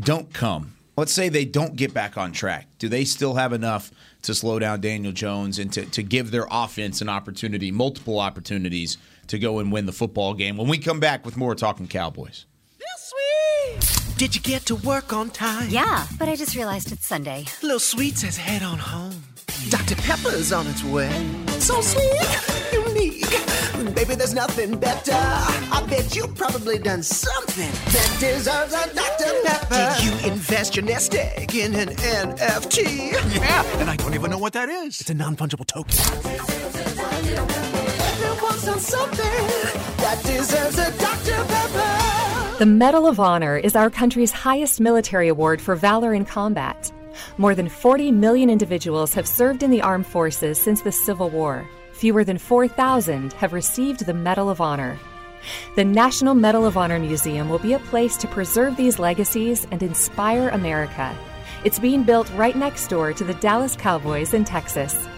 don't come, let's say they don't get back on track, do they still have enough to slow down Daniel Jones and to, to give their offense an opportunity, multiple opportunities to go and win the football game? When we come back with more Talking Cowboys. Lil Sweet! Did you get to work on time? Yeah, but I just realized it's Sunday. Little Sweet says head on home. Dr. Pepper's on its way. So sweet, unique. Baby, there's nothing better. I bet you probably done something that deserves a Dr. Pepper. Did you invest your nest egg in an NFT? Yeah, and I don't even know what that is. It's a non fungible token. Everyone's done something that deserves a Dr. Pepper. The Medal of Honor is our country's highest military award for valor in combat. More than 40 million individuals have served in the armed forces since the Civil War. Fewer than 4,000 have received the Medal of Honor. The National Medal of Honor Museum will be a place to preserve these legacies and inspire America. It's being built right next door to the Dallas Cowboys in Texas.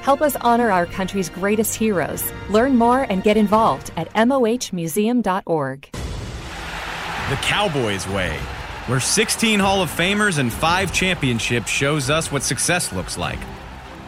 Help us honor our country's greatest heroes. Learn more and get involved at mohmuseum.org. The Cowboys way, where 16 Hall of Famers and 5 championships shows us what success looks like.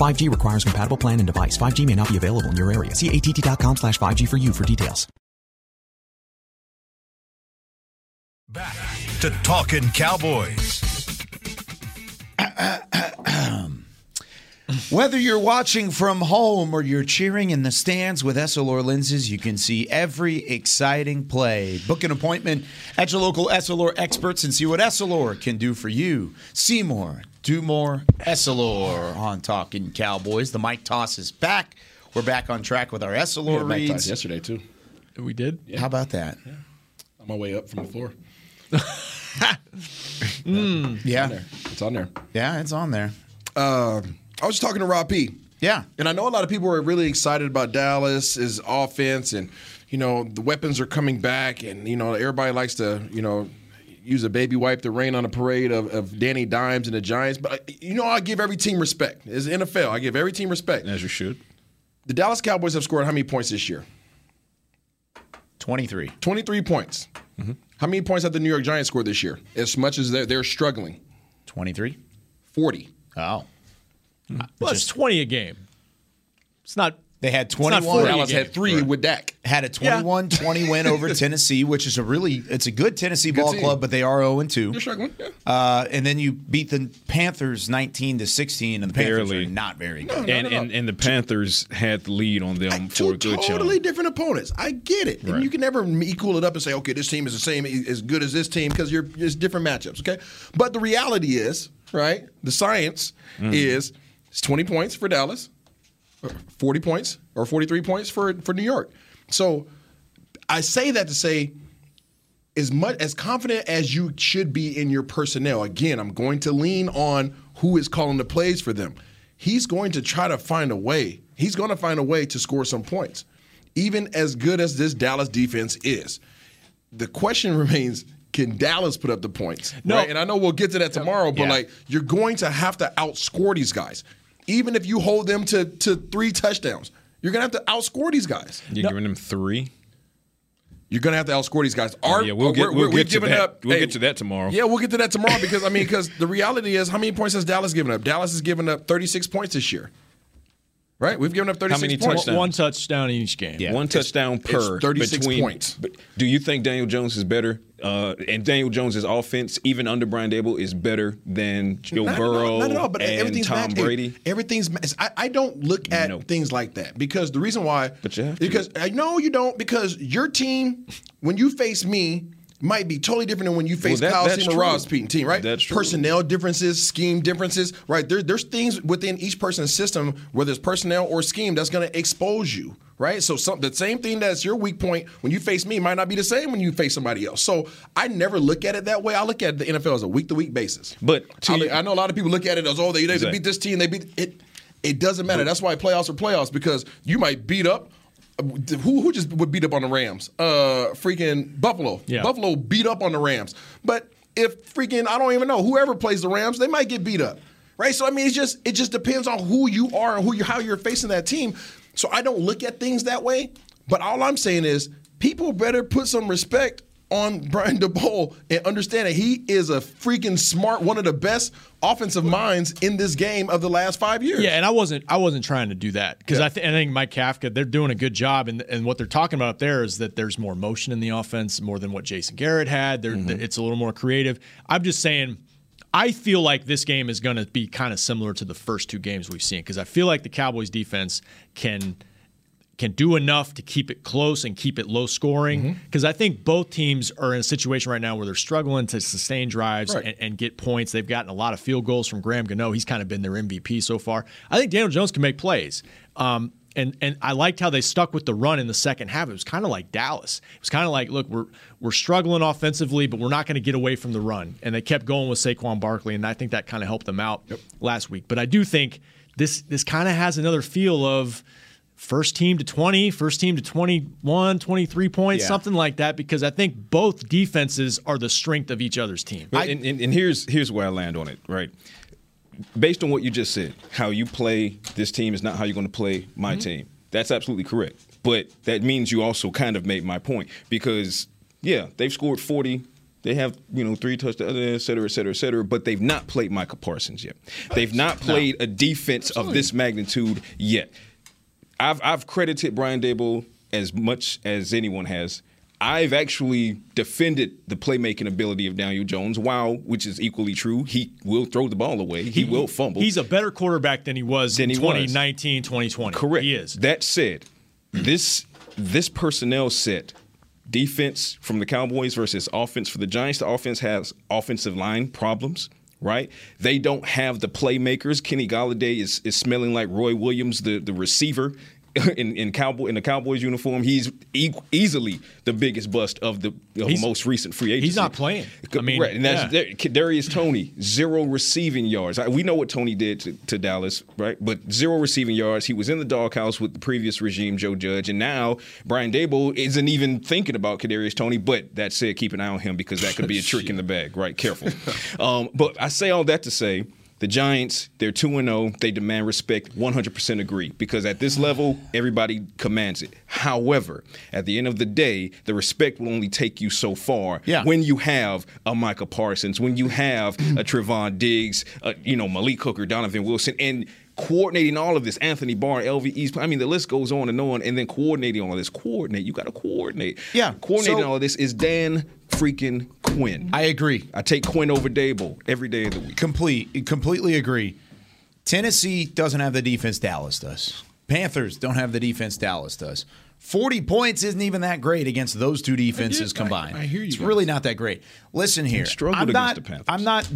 5G requires compatible plan and device. 5G may not be available in your area. See att.com slash 5G for you for details. Back to Talking Cowboys. Whether you're watching from home or you're cheering in the stands with Essilor lenses, you can see every exciting play. Book an appointment at your local Essilor experts and see what Essilor can do for you. See more, do more, Essilor on Talking Cowboys. The mic toss is back. We're back on track with our Essilor Yeah, Mike reads. Yesterday too. We did. How about that? On my way up from the floor. Yeah, It's on there. yeah, it's on there. Uh, I was just talking to Rob P. Yeah, and I know a lot of people are really excited about Dallas' offense, and you know the weapons are coming back, and you know everybody likes to you know use a baby wipe to rain on a parade of, of Danny Dimes and the Giants. But uh, you know I give every team respect. As NFL, I give every team respect. As you should. The Dallas Cowboys have scored how many points this year? 23. 23 points. Mm-hmm. How many points have the New York Giants scored this year? As much as they're, they're struggling. 23? 40. Oh. Well, it's 20 a game. It's not. They had 21. 40 Dallas had three with Dak. Had a 21 20 win over Tennessee, which is a really it's a good Tennessee ball team. club, but they are 0 2. They're struggling. Yeah. Uh, and then you beat the Panthers 19 to 16, and the Panthers Barely. are not very good. and, and and the Panthers had the lead on them for a good totally chunk. different opponents. I get it. And you can never equal it up and say, okay, this team is the same as good as this team because you're it's different matchups. Okay, but the reality is, right? The science Mm. is it's 20 points for Dallas, 40 points or 43 points for for New York. So I say that to say as much as confident as you should be in your personnel. Again, I'm going to lean on who is calling the plays for them. He's going to try to find a way. He's going to find a way to score some points. Even as good as this Dallas defense is. The question remains can Dallas put up the points? No. Right? And I know we'll get to that tomorrow, but Yeah. like you're going to have to outscore these guys. Even if you hold them to, to three touchdowns, you're going to have to outscore these guys. You're giving them three. You're gonna have to outscore these guys. Oh, Our, yeah, we'll get- we're- we'll we've get to that. up. We'll get to that tomorrow. Yeah, we'll get to that tomorrow because I mean, because the reality is, how many points has Dallas given up? Dallas has given up 36 points this year. Right, we've given up 36 many points. touchdowns? One touchdown in each game. One touchdown per 36 between, points. Do you think Daniel Jones is better? Uh, and Daniel Jones' offense, even under Brian Daboll, is better than Joe Not at Burrow all, not at all, but and everything's Tom matched. Brady. Everything's. I, I don't look at No. things like that because the reason why. But you have to. Because I know you don't because your team, when you face me. Might be totally different than when you face Well, that- Kyle Seamer. Ross Pete team, right? That's true. Personnel differences, scheme differences, right? There, there's things within each person's system, whether it's personnel or scheme, that's going to expose you, right? So some, the same thing that's your weak point when you face me might not be the same when you face somebody else. So I never look at it that way. I look at the NFL as a week to week basis. But I, you- I know a lot of people look at it as oh they, they Exactly. beat this team they beat it. It doesn't matter. That's why playoffs are playoffs because you might beat up. Who who just would beat up on the Rams? Uh, freaking Buffalo. Yeah. Buffalo beat up on the Rams. But if freaking I don't even know whoever plays the Rams, they might get beat up, right? So I mean, it's just it just depends on who you are and who you how you're facing that team. So I don't look at things that way. But all I'm saying is people better put some respect on Brian Daboll and understand that he is a freaking smart, one of the best offensive minds in this game of the last five years. Yeah, and I wasn't I wasn't trying to do that because I, th- I think Mike Kafka they're doing a good job, and and what they're talking about up there is that there's more motion in the offense, more than what Jason Garrett had. They're, mm-hmm. It's a little more creative. I'm just saying. I feel like this game is going to be kind of similar to the first two games we've seen because I feel like the Cowboys defense can can do enough to keep it close and keep it low scoring. Because I think both teams are in a situation right now where they're struggling to sustain drives Right. and, and get points. They've gotten a lot of field goals from Graham Gano. He's kind of been their MVP so far. I think Daniel Jones can make plays. Um, and and I liked how they stuck with the run in the second half. It was kind of like Dallas. It was kind of like, look, we're we're struggling offensively, but we're not going to get away from the run. And they kept going with Saquon Barkley, and I think that kind of helped them out last week. But I do think this this kind of has another feel of first team to 20, first team to 21, 23 points, Yeah. something like that, because I think both defenses are the strength of each other's team. But- and, and, and here's here's where I land on it, right? Based on what you just said, how you play this team is not how you're going to play my Mm-hmm. team. That's absolutely correct. But that means you also kind of made my point because, yeah, they've scored 40. They have, you know, three touchdowns, et cetera, et cetera, et cetera, but they've not played Micah Parsons yet. They've not played a defense of this magnitude yet. I've I've credited Brian Daboll as much as anyone has. I've actually defended the playmaking ability of Daniel Jones, while which is equally true. He will throw the ball away. He, will fumble. He's a better quarterback than he was Than in he was. 2019, 2020. Correct. He is. That said, this this personnel set, defense from the Cowboys versus offense for the Giants. The offense has offensive line problems. Right, they don't have the playmakers. Kenny Golladay is, is smelling like Roy Williams, the, the receiver in in cowboy in the Cowboys uniform. He's e- easily the biggest bust of the of most recent free agency. he's not playing. I mean, right, and that's yeah. Darius Toney zero receiving yards. We know what Toney did to, to Dallas, right? But zero receiving yards. He was in the doghouse with the previous regime, Joe Judge, and now Brian Daboll isn't even thinking about Kadarius Toney. But that said, keep an eye on him because that could be a trick in the bag, right? Careful. um, but I say all that to say. The Giants, they're 2 0. They demand respect. 100% agree. Because at this level, everybody commands it. However, at the end of the day, the respect will only take you so far Yeah. when you have a Micah Parsons, when you have a Trevon Diggs, uh, you know, Malik Hooker, Donovan Wilson, and coordinating all of this, Anthony Barr, LV East. I mean, the list goes on and on, and then coordinating all of this. Coordinate. You got to coordinate. Yeah, Coordinating so- all of this is Dan freaking Quinn. I agree. I take Quinn over Daboll every day of the week. Complete, completely agree. Tennessee doesn't have the defense Dallas does. Panthers don't have the defense Dallas does. 40 points isn't even that great against those two defenses I- combined. I hear you It's guys. really not that great. Listen here. I'm not, the Panthers. I'm not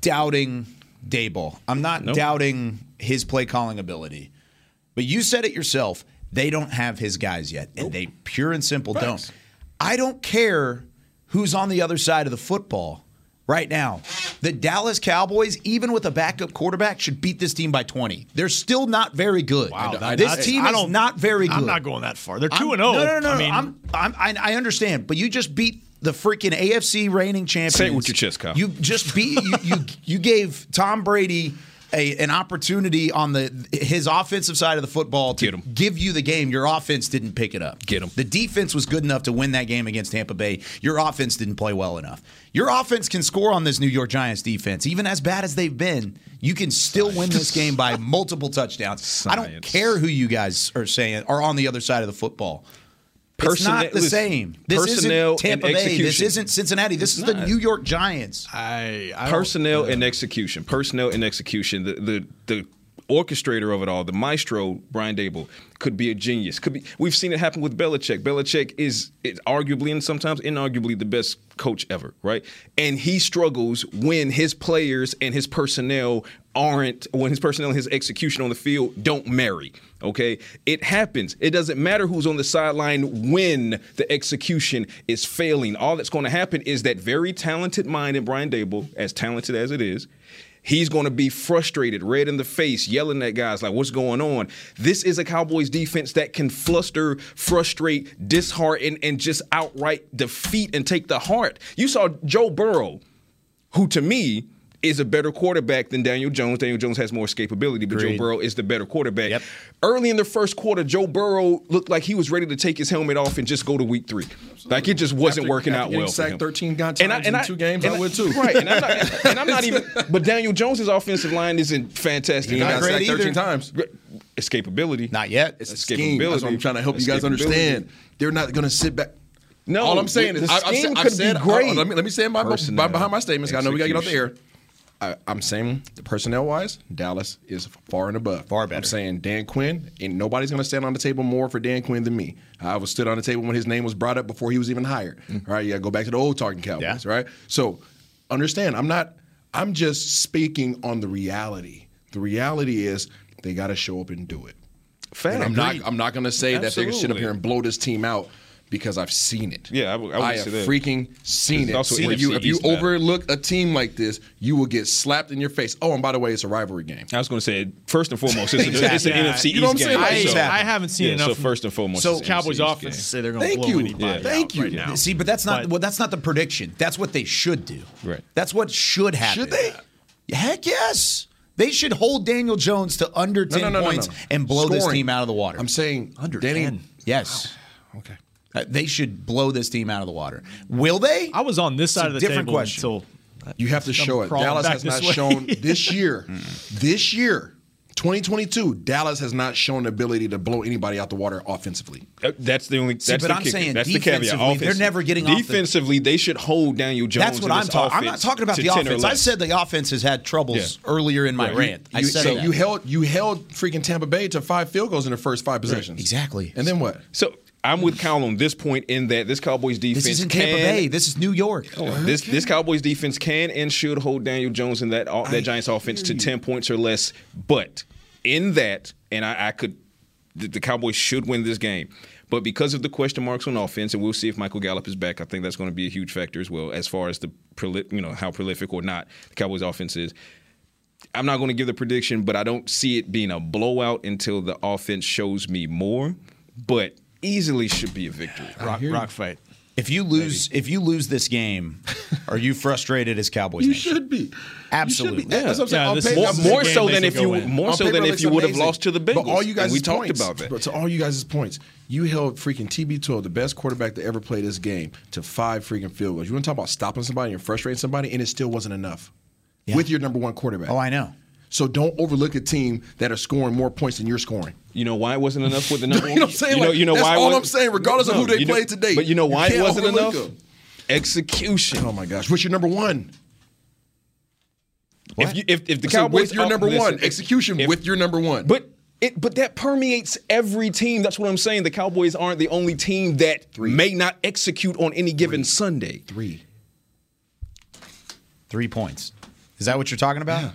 doubting Daboll. I'm not Nope. doubting his play calling ability. But you said it yourself. They don't have his guys yet, and they pure and simple Facts. don't. I don't care who's on the other side of the football right now. The Dallas Cowboys, even with a backup quarterback, should beat this team by 20. They're still not very good. Wow, uh, that- this that's- team I is don't- very good. I'm not going that far. They're 2 and 0. No, no, no. I no. mean, I'm, I'm, I, I understand, but you just beat the freaking AFC reigning champions. Say it with your chest, Kyle. You just beat you. You, you gave Tom Brady a, an opportunity on the his offensive side of the football to give you the game. Your offense didn't pick it up. Get him. The defense was good enough to win that game against Tampa Bay. Your offense didn't play well enough. Your offense can score on this New York Giants defense, even as bad as they've been. You can still win this game by multiple touchdowns. I don't care who you guys are saying are on the other side of the football. It's not the Personnel- same. This personnel isn't Tampa and Bay. This isn't Cincinnati. This It's is the. New York Giants. I, personnel and execution. Personnel and execution. The the the orchestrator of it all, the maestro Brian Daboll, could be a genius. Could be. We've seen it happen with Belichick. Belichick is, is arguably and sometimes inarguably the best coach ever, right? And he struggles when his players and his personnel aren't when his personnel and his execution on the field don't marry. Okay, it happens. It doesn't matter who's on the sideline when the execution is failing. All that's going to happen is that very talented mind in Brian Daboll, as talented as it is, he's going to be frustrated, red in the face, yelling at guys like, "What's going on?" This is a Cowboys defense that can fluster, frustrate, dishearten, and just outright defeat and take the heart. You saw Joe Burrow, who to me is a better quarterback than Daniel Jones. Daniel Jones has more escapability, but Agreed. Joe Burrow is the better quarterback. Early in the first quarter, Joe Burrow looked like he was ready to take his helmet off and just go to week three. Like it just wasn't After- working after out getting well. for sacked him. 13 times in two games, I and would too. Right, and I'm, not, and I'm not even. But Daniel Jones's offensive line isn't fantastic. He got sacked 13 either. times. Escapability. Not yet. It's a scheme. That's what I'm trying to help you guys understand. They're not going to sit back. No, all I'm saying the is I, I've, scheme said- I've could be great. hold let me let me stand by, by Personnel, behind my statements. 'cause I know we got to get off the air. I, I'm saying personnel wise, Dallas is far and above. Far better. I'm saying Dan Quinn, and nobody's going to stand on the table more for Dan Quinn than me. I was stood on the table when his name was brought up before he was even hired. Mm. Right, got go back to the old talking Cowboys. Right. So understand, I'm not. I'm just speaking on the reality. The reality is they got to show up and do it. Fair. And I'm not. I'm not going to say that they're going to sit up here and blow this team out because I've seen it. Yeah, I would- I would have say that. freaking seen it. also See, if you if you East overlook a team like this, you will get slapped in your face. Oh, and by the way, it's a rivalry game. I was going to say first and foremost, it's, a, it's an Exactly. NFC You know what I'm East saying? game. Like, so- I haven't seen yeah, enough. So first and foremost, so it's Cowboys NFC East offense game. say they're going to Thank blow you. anybody Yeah. out Thank you. right now. See, but that's not But- well. That's not the prediction. That's what they should do. Right. That's what should happen. Should they? Heck yes. They should hold Daniel Jones to under ten no, no, no, points and blow this team out of the water. I'm saying Under Danny, 10. yes. Okay. Uh, they should blow this team out of the water. Will they? I was on this It's side of the different table question. until You have to show it. Dallas has not way. shown this year. this year, 2022, Dallas has not shown the ability to blow anybody out the water offensively. Uh, That's the only. See, that's but the I'm kicker. saying that's the caveat. defensively, they're never getting off the- They should hold Daniel Jones. That's what I'm talking. I'm not talking about the offense. I said the offense has had troubles Yeah. earlier in my Right. rant. I You- said so that. you held you held freaking Tampa Bay to five field goals in the first five possessions. exactly. And then what? So I'm with Kyle on this point in that this Cowboys defense this isn't can, Tampa Bay. This is New York. Oh, this this Cowboys defense can and should hold Daniel Jones and that that Giants offense to ten points or less. But in that, and I, I could, the, the Cowboys should win this game. But because of the question marks on offense, and we'll see if Michael Gallup is back, I think that's going to be a huge factor as well as far as the proli- you know how prolific or not the Cowboys offense is. I'm not going to give the prediction, but I don't see it being a blowout until the offense shows me more. But easily should be a victory. rock, rock fight. If you lose, if you lose this game, are you frustrated as Cowboys? You Nation? should be. Absolutely. You should be. That's what I'm saying. Yeah, On this paper- More, this is a more so than if you win. more On so than if you would have lost to the Bengals. But all you guys, and we talked about that. But to all you guys' points, you held freaking TB12, the best quarterback to ever play this game, to five freaking field goals. You want to talk about stopping somebody and frustrating somebody, and it still wasn't enough with your number one quarterback. Oh, I know. So don't overlook a team that are scoring more points than you're scoring. You know why it wasn't enough with the number You know what I'm saying? You know, you know that's why? all wasn't- I'm saying, regardless of who they you know- played today. But you know You why it wasn't enough? them. Execution. Oh my gosh, what's your number one? If you, if, if the I Cowboys with your number listen, one execution if- with your number one. But it but that permeates every team. That's what I'm saying. The Cowboys aren't the only team that may not execute on any given Sunday. Three. Three points. Is that what you're talking about?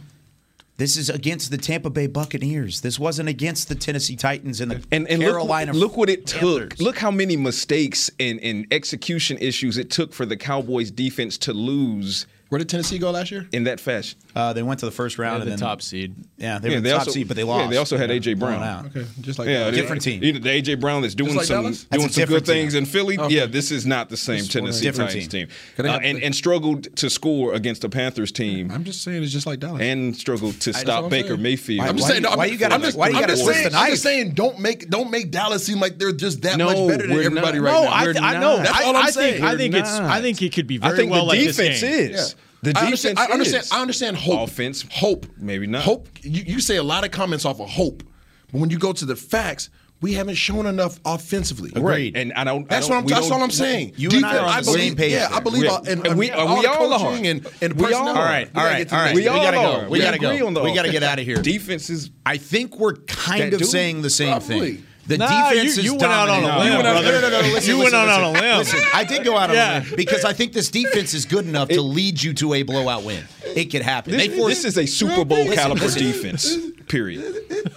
This is against the Tampa Bay Buccaneers. This wasn't against the Tennessee Titans and the And, and Carolina. look, look what it Panthers. took. Look how many mistakes and, and execution issues it took for the Cowboys defense to lose Where did Tennessee go last year? in that fashion. Uh, they went to the first round They're and the then top seed. Yeah, they yeah, were the top also, seed, but they Yeah, lost. they also had Yeah, AJ Brown. out. Okay, just like Yeah, Dallas. they- Different team. Either the AJ Brown that's doing like some Dallas? Doing a some good team. things in Philly. Okay. Yeah, this is not the same This Tennessee Titans team. team, Uh, and and struggled to score against the Panthers team, I'm just saying it's just like Dallas. and struggled to stop Baker saying. Mayfield. I'm just saying. you- why you gotta- I'm just, why you gotta just saying, I'm just saying, don't make don't make Dallas seem like they're just that much better than everybody right now. I, I know. That's I, all I'm saying. think I think it's I think it could be I very think well the like defense this game. is. Yeah. The I defense understand, I understand. is. I understand hope. Offense, hope. maybe not. Hope. You, you say a lot of comments off of hope, but when you go to the facts, we haven't shown enough offensively. Right, and I don't. That's I what don't, I'm. That's don't- all I'm saying. You and I are on the believe, same page Yeah, there. I believe. We- all, and, and we- all we the all are. and and We all personnel. are. All right, We all gotta right, get to all the right. next We We all gotta are. go. We We gotta agree go. on the We gotta get out of here. Defense is I think we're kind of do. saying the same Probably. thing. The Nah, defense you- is you went out on a limb, You went out-. No, no, no, no, listen, You went out on a limb. Listen, I did go out Yeah. on a limb because I think this defense is good enough to lead you to a blowout win. It could happen. This, they force, this is a Super Bowl Listen, caliber listen. defense. Period.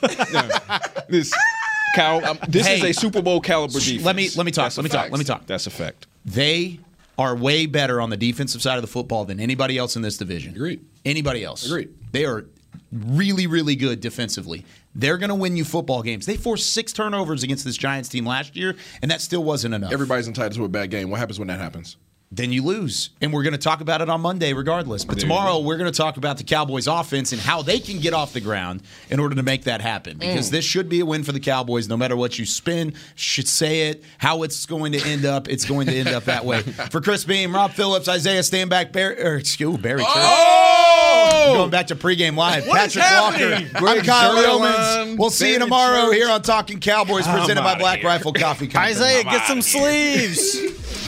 No. This, Kyle, um, this is a Super Bowl caliber defense. Let me- let me talk, That's let me talk, let me talk. That's a fact. they are way better on the defensive side of the football than anybody else in this division. Agreed. Anybody else. Agreed. They are really, really good defensively. They're going to win you football games. They forced six turnovers against this Giants team last year, and that still wasn't enough. Everybody's entitled to a bad game. What happens when that happens? Then you lose. And we're going to talk about it on Monday regardless. But There tomorrow we're going to talk about the Cowboys offense and how they can get off the ground in order to make that happen. Because Mm. this should be a win for the Cowboys no matter what you spin, should say it, how it's going to end up, it's going to end up that way. For Chris Beam, Rob Phillips, Isaiah Stanback, Barry, or excuse Barry Church. Oh! Going back to pregame live. What is Patrick happening? Walker. I'm Kyle Zuerlein, We'll see you tomorrow Church. here on Talking Cowboys presented by Black here. Rifle Coffee Company. Isaiah, get some sleeves.